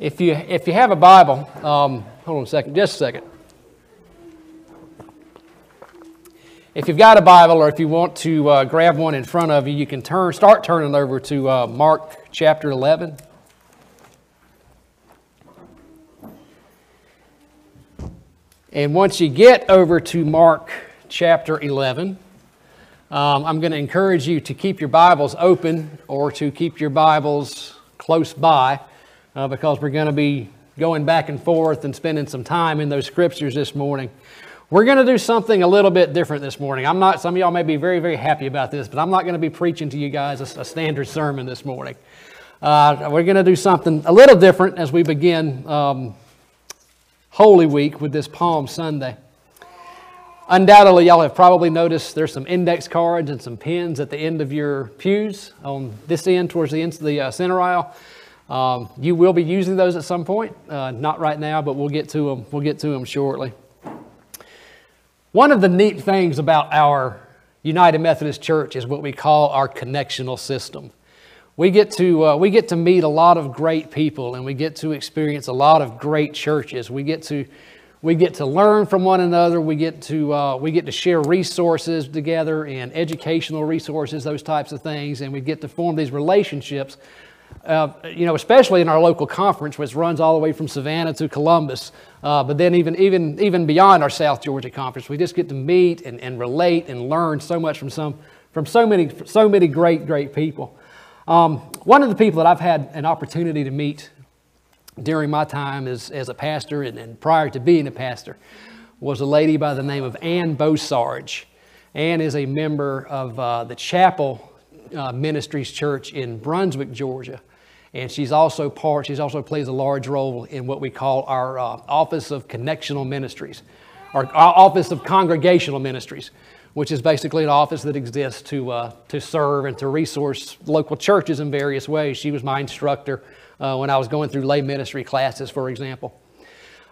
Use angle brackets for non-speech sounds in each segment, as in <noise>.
If you, if you have a Bible, um, hold on a second, just a second. If you've got a Bible or if you want to uh, grab one in front of you, you can turn, start turning over to uh, Mark chapter 11. And once you get over to Mark chapter 11, um, I'm going to encourage you to keep your Bibles open or to keep your Bibles close by uh, because we're going to be going back and forth and spending some time in those scriptures this morning. We're going to do something a little bit different this morning. I'm not, some of y'all may be very, very happy about this, but I'm not going to be preaching to you guys a, a standard sermon this morning. Uh, we're going to do something a little different as we begin um, Holy Week with this Palm Sunday. Undoubtedly, y'all have probably noticed there's some index cards and some pins at the end of your pews on this end towards the end of the uh, center aisle. Um, you will be using those at some point. Uh, not right now, but we'll get to them. We'll get to them shortly. One of the neat things about our United Methodist Church is what we call our connectional system. We get to uh, we get to meet a lot of great people, and we get to experience a lot of great churches. We get to we get to learn from one another. We get to uh, we get to share resources together and educational resources, those types of things, and we get to form these relationships uh, you know, especially in our local conference, which runs all the way from Savannah to Columbus, uh, but then even, even, even beyond our South Georgia conference, we just get to meet and, and relate and learn so much from, some, from so, many, so many great, great people. Um, one of the people that I've had an opportunity to meet during my time as, as a pastor and, and prior to being a pastor was a lady by the name of Ann Bosarge. Ann is a member of uh, the chapel uh, Ministries Church in Brunswick, Georgia. And she's also part, she's also plays a large role in what we call our uh, Office of Connectional Ministries, our Office of Congregational Ministries, which is basically an office that exists to, uh, to serve and to resource local churches in various ways. She was my instructor uh, when I was going through lay ministry classes, for example.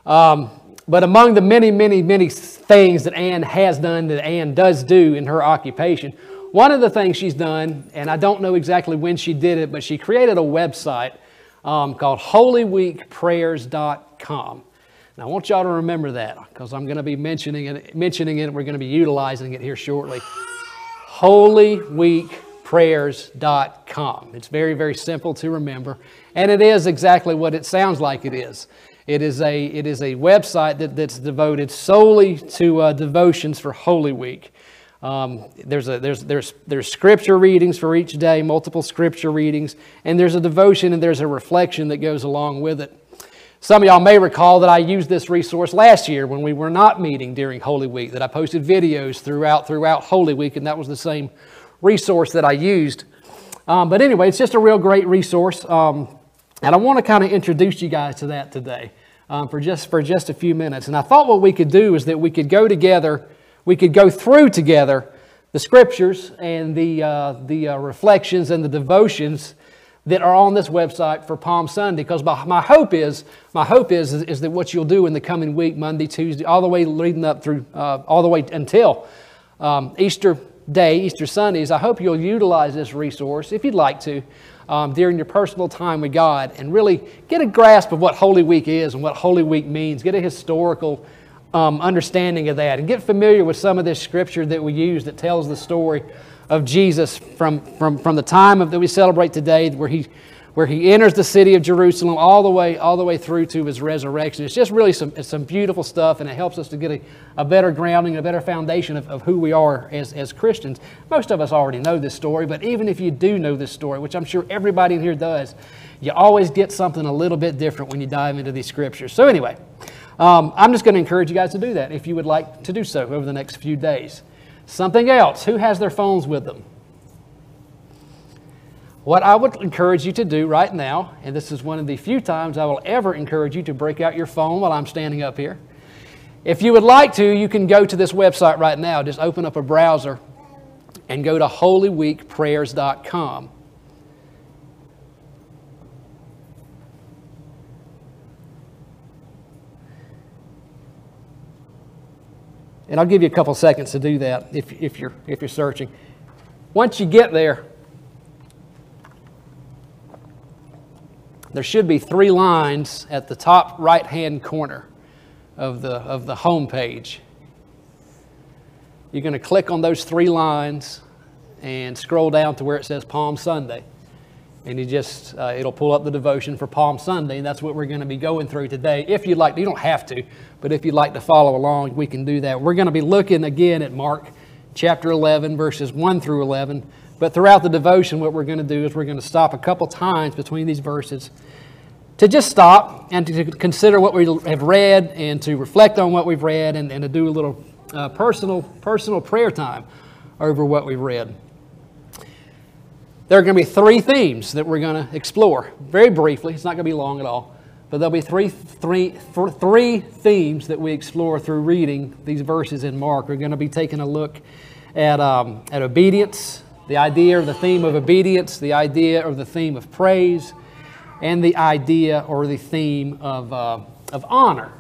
Um, but among the many, many, many things that Ann has done, that Ann does do in her occupation, one of the things she's done, and I don't know exactly when she did it, but she created a website um, called holyweekprayers.com. Now, I want y'all to remember that because I'm going to be mentioning it, mentioning it. We're going to be utilizing it here shortly. holyweekprayers.com. It's very, very simple to remember, and it is exactly what it sounds like it is. It is a, it is a website that, that's devoted solely to uh, devotions for Holy Week. Um, there's, a, there's, there's, there's scripture readings for each day, multiple scripture readings, and there's a devotion and there's a reflection that goes along with it. Some of y'all may recall that I used this resource last year when we were not meeting during Holy Week, that I posted videos throughout, throughout Holy Week, and that was the same resource that I used. Um, but anyway, it's just a real great resource, um, and I want to kind of introduce you guys to that today um, for, just, for just a few minutes. And I thought what we could do is that we could go together we could go through together the scriptures and the, uh, the uh, reflections and the devotions that are on this website for Palm Sunday. Because my, my hope is, my hope is, is, is, that what you'll do in the coming week, Monday, Tuesday, all the way leading up through, uh, all the way until um, Easter Day, Easter Sundays, I hope you'll utilize this resource if you'd like to. Um, during your personal time with God and really get a grasp of what Holy Week is and what Holy Week means. Get a historical um, understanding of that and get familiar with some of this scripture that we use that tells the story of Jesus from, from, from the time of, that we celebrate today where he, where he enters the city of Jerusalem all the way, all the way through to his resurrection. It's just really some, some beautiful stuff and it helps us to get a, a better grounding, a better foundation of, of who we are as, as Christians. Most of us already know this story, but even if you do know this story, which I'm sure everybody in here does, you always get something a little bit different when you dive into these scriptures. So anyway, um, I'm just going to encourage you guys to do that if you would like to do so over the next few days. Something else who has their phones with them? What I would encourage you to do right now, and this is one of the few times I will ever encourage you to break out your phone while I'm standing up here. If you would like to, you can go to this website right now. Just open up a browser and go to holyweekprayers.com. And I'll give you a couple seconds to do that if, if, you're, if you're searching. Once you get there, there should be three lines at the top right hand corner of the, of the home page. You're going to click on those three lines and scroll down to where it says Palm Sunday. And you just, uh, it'll pull up the devotion for Palm Sunday, and that's what we're going to be going through today. If you'd like, you don't have to, but if you'd like to follow along, we can do that. We're going to be looking again at Mark chapter 11, verses 1 through 11. But throughout the devotion, what we're going to do is we're going to stop a couple times between these verses to just stop and to consider what we have read and to reflect on what we've read and, and to do a little uh, personal, personal prayer time over what we've read. There are going to be three themes that we're going to explore very briefly. It's not going to be long at all. But there'll be three, three, three themes that we explore through reading these verses in Mark. We're going to be taking a look at, um, at obedience, the idea or the theme of obedience, the idea or the theme of praise, and the idea or the theme of, uh, of honor.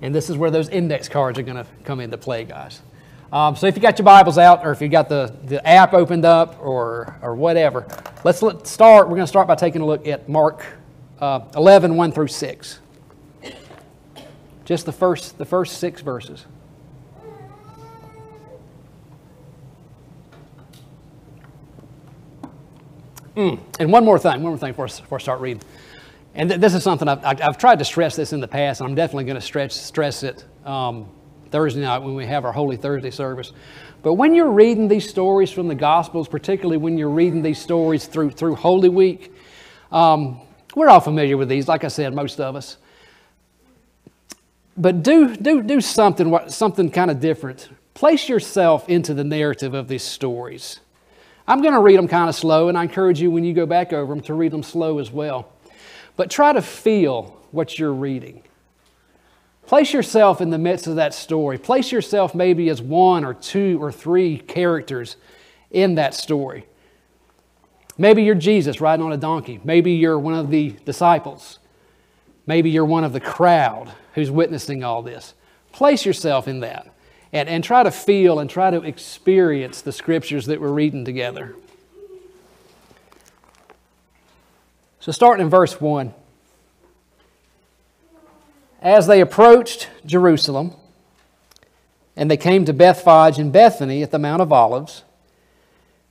And this is where those index cards are going to come into play, guys. Um, so if you got your Bibles out or if you got the, the app opened up or, or whatever, let's let, start. We're going to start by taking a look at Mark uh, 11, 1 through 6. Just the first, the first six verses. Mm. And one more thing, one more thing before, before I start reading. And th- this is something I've, I've, tried to stress this in the past, and I'm definitely going to stress it um, Thursday night when we have our Holy Thursday service. But when you're reading these stories from the Gospels, particularly when you're reading these stories through, through Holy Week, um, we're all familiar with these, like I said, most of us. But do, do, do something, something kind of different. Place yourself into the narrative of these stories. I'm going to read them kind of slow, and I encourage you when you go back over them to read them slow as well. But try to feel what you're reading. Place yourself in the midst of that story. Place yourself maybe as one or two or three characters in that story. Maybe you're Jesus riding on a donkey. Maybe you're one of the disciples. Maybe you're one of the crowd who's witnessing all this. Place yourself in that and, and try to feel and try to experience the scriptures that we're reading together. So, starting in verse 1. As they approached Jerusalem, and they came to Bethphage and Bethany at the Mount of Olives,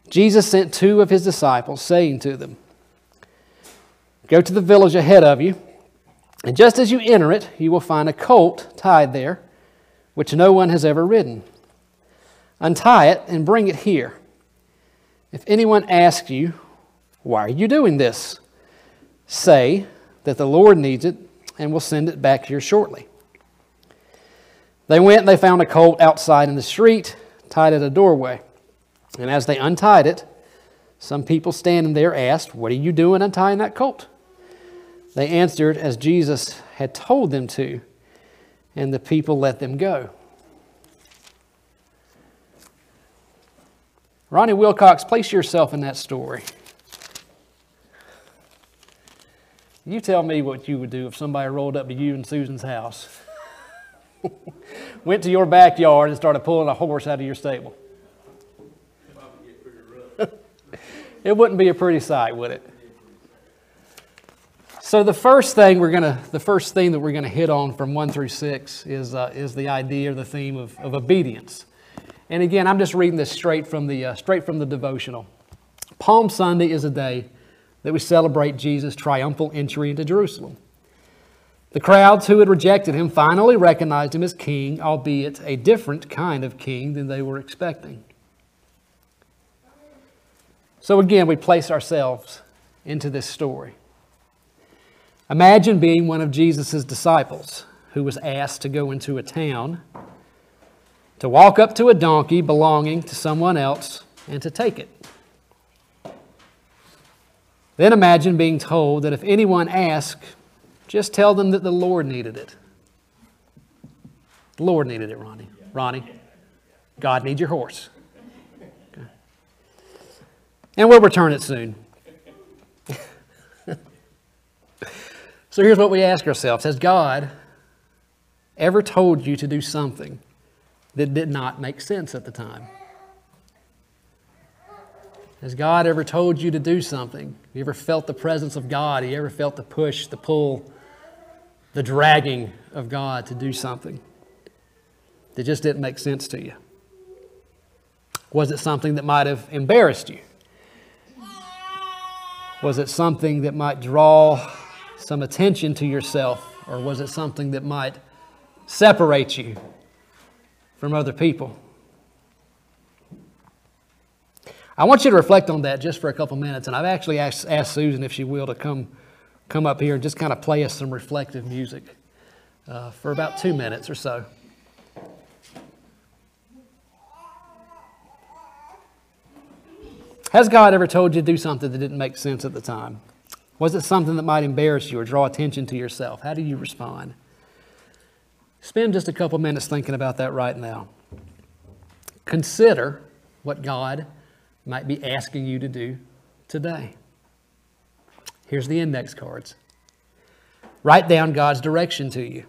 Jesus sent two of his disciples, saying to them, Go to the village ahead of you, and just as you enter it, you will find a colt tied there which no one has ever ridden. Untie it and bring it here. If anyone asks you, Why are you doing this? say that the Lord needs it and we'll send it back here shortly. They went and they found a colt outside in the street, tied at a doorway. And as they untied it, some people standing there asked, What are you doing untying that colt? They answered as Jesus had told them to and the people let them go. Ronnie Wilcox, place yourself in that story. You tell me what you would do if somebody rolled up to you in Susan's house, <laughs> went to your backyard, and started pulling a horse out of your stable. <laughs> it wouldn't be a pretty sight, would it? So the first thing we're gonna, the first thing that we're gonna hit on from one through six is uh, is the idea or the theme of, of obedience. And again, I'm just reading this straight from the uh, straight from the devotional. Palm Sunday is a day that we celebrate Jesus' triumphal entry into Jerusalem. The crowds who had rejected him finally recognized him as king, albeit a different kind of king than they were expecting. So again, we place ourselves into this story. Imagine being one of Jesus' disciples who was asked to go into a town, to walk up to a donkey belonging to someone else, and to take it. Then imagine being told that if anyone asks, just tell them that the Lord needed it. The Lord needed it, Ronnie. Ronnie, God needs your horse. Okay. And we'll return it soon. <laughs> So here's what we ask ourselves Has God ever told you to do something that did not make sense at the time? Has God ever told you to do something? You ever felt the presence of God? You ever felt the push, the pull, the dragging of God to do something that just didn't make sense to you? Was it something that might have embarrassed you? Was it something that might draw some attention to yourself? Or was it something that might separate you from other people? I want you to reflect on that just for a couple minutes. And I've actually asked, asked Susan if she will to come, come up here and just kind of play us some reflective music uh, for about two minutes or so. Has God ever told you to do something that didn't make sense at the time? Was it something that might embarrass you or draw attention to yourself? How do you respond? Spend just a couple minutes thinking about that right now. Consider what God might be asking you to do today. Here's the index cards. Write down God's direction to you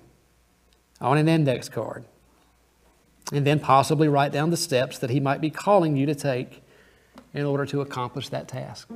on an index card. And then possibly write down the steps that He might be calling you to take in order to accomplish that task.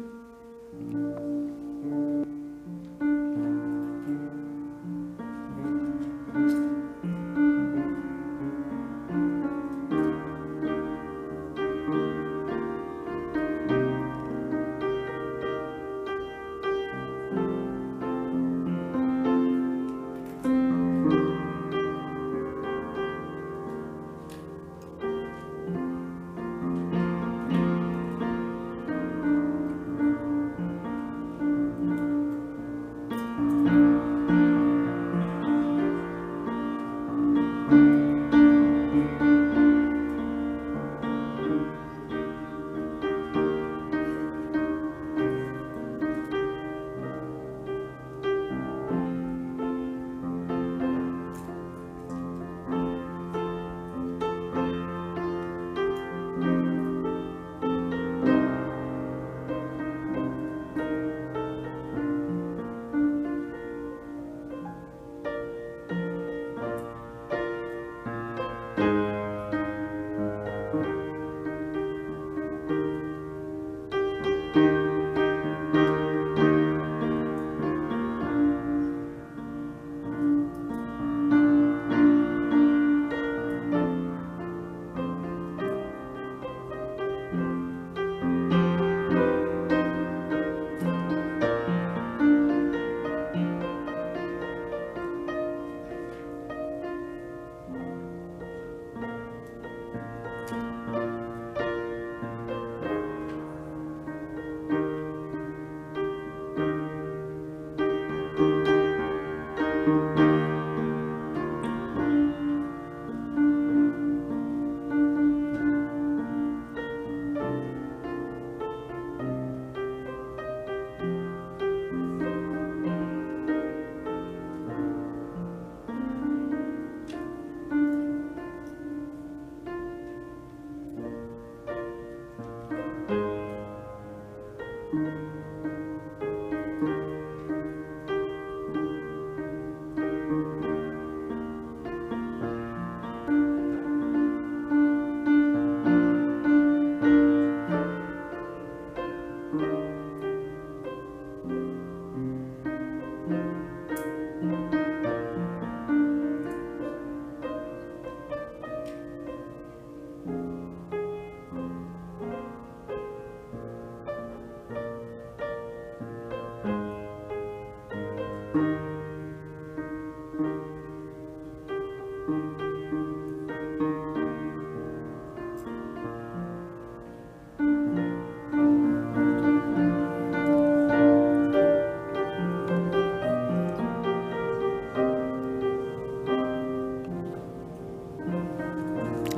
I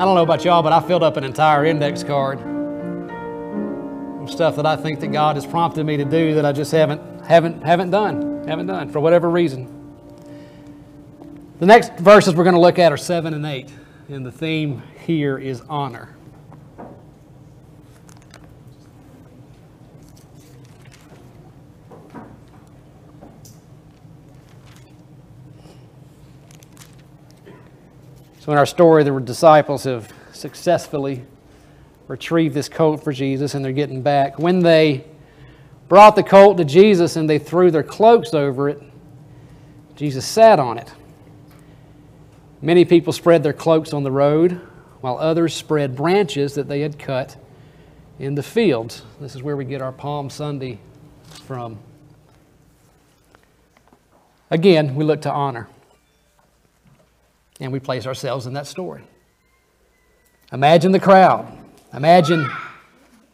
don't know about y'all, but I filled up an entire index card of stuff that I think that God has prompted me to do that I just haven't haven't haven't done, haven't done for whatever reason. The next verses we're going to look at are 7 and 8, and the theme here is honor. So, in our story, the disciples have successfully retrieved this colt for Jesus and they're getting back. When they brought the colt to Jesus and they threw their cloaks over it, Jesus sat on it. Many people spread their cloaks on the road, while others spread branches that they had cut in the fields. This is where we get our Palm Sunday from. Again, we look to honor. And we place ourselves in that story. Imagine the crowd. Imagine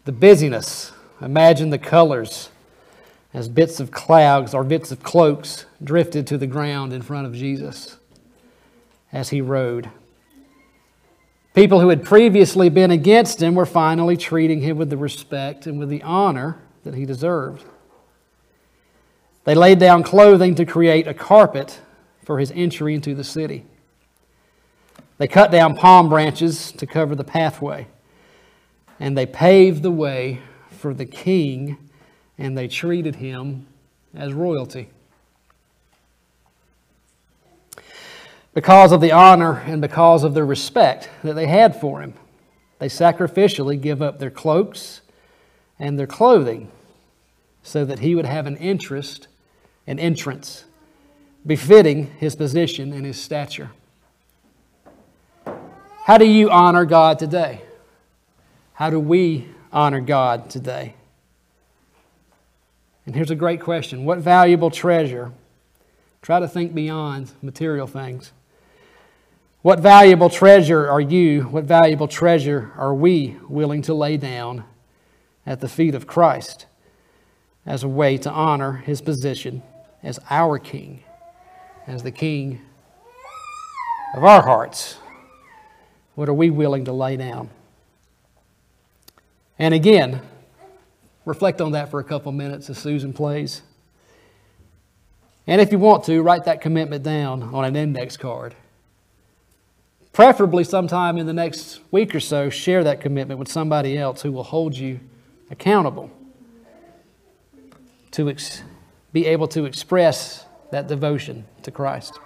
the busyness. Imagine the colors as bits of clouds or bits of cloaks drifted to the ground in front of Jesus as he rode. People who had previously been against him were finally treating him with the respect and with the honor that he deserved. They laid down clothing to create a carpet for his entry into the city. They cut down palm branches to cover the pathway, and they paved the way for the king, and they treated him as royalty. Because of the honor and because of the respect that they had for him. They sacrificially give up their cloaks and their clothing so that he would have an interest, an entrance, befitting his position and his stature. How do you honor God today? How do we honor God today? And here's a great question What valuable treasure? Try to think beyond material things. What valuable treasure are you, what valuable treasure are we willing to lay down at the feet of Christ as a way to honor his position as our King, as the King of our hearts? What are we willing to lay down? And again, reflect on that for a couple minutes as Susan plays. And if you want to, write that commitment down on an index card preferably sometime in the next week or so, share that commitment with somebody else who will hold you accountable to ex- be able to express that devotion to Christ.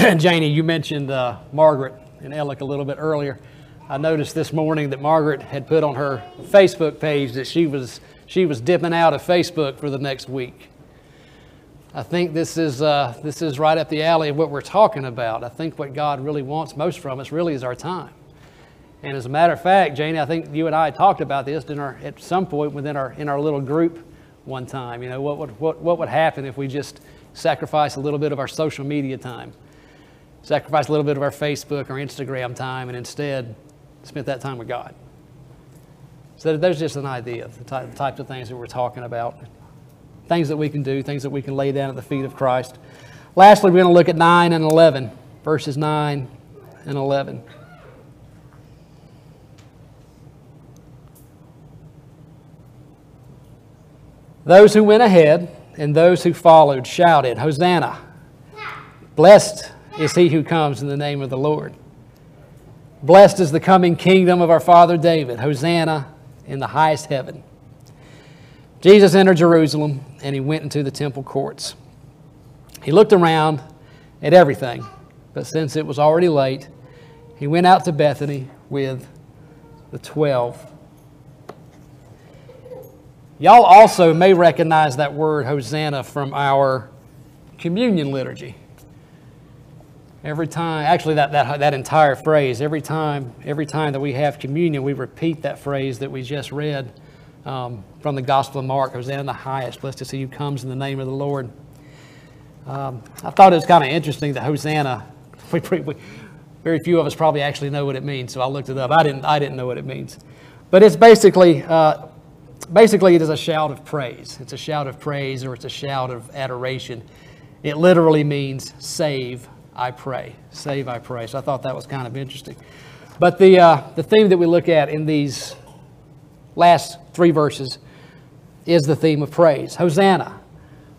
<laughs> Janie, you mentioned uh, Margaret and Alec a little bit earlier. I noticed this morning that Margaret had put on her Facebook page that she was she was dipping out of Facebook for the next week. I think this is uh, this is right up the alley of what we're talking about. I think what God really wants most from us really is our time. And as a matter of fact, Janie, I think you and I talked about this in our, at some point within our in our little group one time. You know, what would what, what would happen if we just sacrifice a little bit of our social media time, sacrifice a little bit of our Facebook or Instagram time, and instead spent that time with God. So there's just an idea of the, type, types of things that we're talking about, things that we can do, things that we can lay down at the feet of Christ. Lastly, we're going to look at 9 and 11, verses 9 and 11. Those who went ahead and those who followed shouted, Hosanna! Blessed is he who comes in the name of the Lord. Blessed is the coming kingdom of our father David. Hosanna in the highest heaven. Jesus entered Jerusalem and he went into the temple courts. He looked around at everything, but since it was already late, he went out to Bethany with the twelve. Y'all also may recognize that word Hosanna from our communion liturgy. Every time, actually, that, that, that entire phrase, every time, every time that we have communion, we repeat that phrase that we just read um, from the Gospel of Mark Hosanna in the highest, blessed is he who comes in the name of the Lord. Um, I thought it was kind of interesting that Hosanna, <laughs> we, we, very few of us probably actually know what it means, so I looked it up. I didn't, I didn't know what it means. But it's basically, uh, basically, it is a shout of praise. It's a shout of praise or it's a shout of adoration. It literally means save, I pray. Save, I pray. So I thought that was kind of interesting. But the, uh, the theme that we look at in these last three verses is the theme of praise. Hosanna.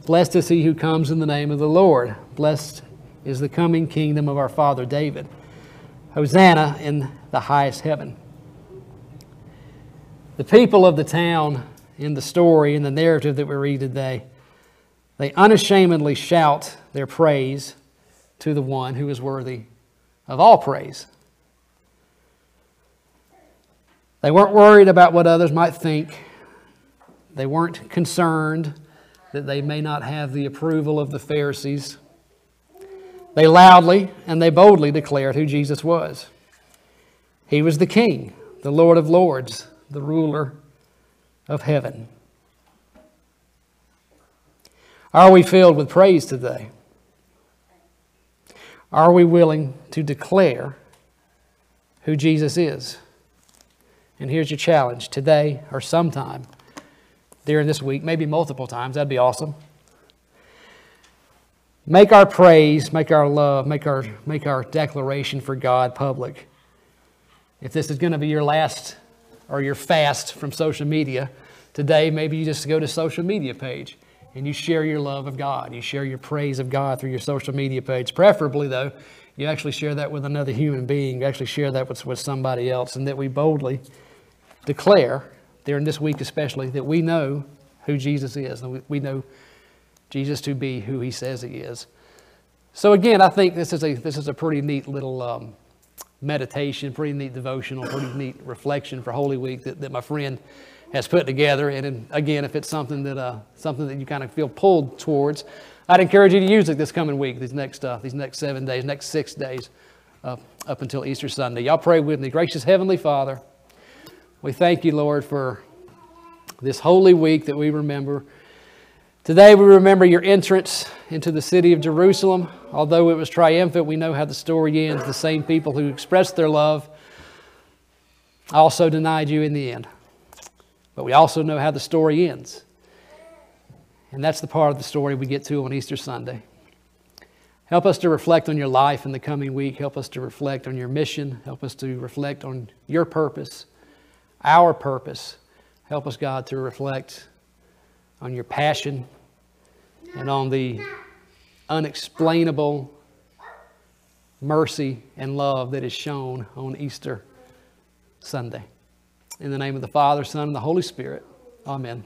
Blessed is he who comes in the name of the Lord. Blessed is the coming kingdom of our father David. Hosanna in the highest heaven. The people of the town in the story, in the narrative that we read today, they unashamedly shout their praise to the one who is worthy of all praise. They weren't worried about what others might think. They weren't concerned that they may not have the approval of the Pharisees. They loudly and they boldly declared who Jesus was. He was the King, the Lord of Lords, the ruler of heaven. Are we filled with praise today? Are we willing to declare who Jesus is? And here's your challenge today or sometime during this week, maybe multiple times, that'd be awesome. Make our praise, make our love, make our, make our declaration for God public. If this is going to be your last or your fast from social media, today maybe you just go to social media page and you share your love of God. You share your praise of God through your social media page. Preferably, though, you actually share that with another human being. You actually share that with, with somebody else, and that we boldly declare, during this week especially, that we know who Jesus is, and we, know Jesus to be who he says he is. So again, I think this is a, this is a pretty neat little um, meditation, pretty neat devotional, pretty neat reflection for Holy Week that, that my friend has put together. And again, if it's something that uh, something that you kind of feel pulled towards, I'd encourage you to use it this coming week, these next uh, these next seven days, next six days, uh, up until Easter Sunday. Y'all pray with me, gracious Heavenly Father. We thank you, Lord, for this holy week that we remember. Today we remember your entrance into the city of Jerusalem. Although it was triumphant, we know how the story ends. The same people who expressed their love also denied you in the end. But we also know how the story ends. And that's the part of the story we get to on Easter Sunday. Help us to reflect on your life in the coming week. Help us to reflect on your mission. Help us to reflect on your purpose, our purpose. Help us, God, to reflect on your passion and on the unexplainable mercy and love that is shown on Easter Sunday. In the name of the Father, Son, and the Holy Spirit. Amen.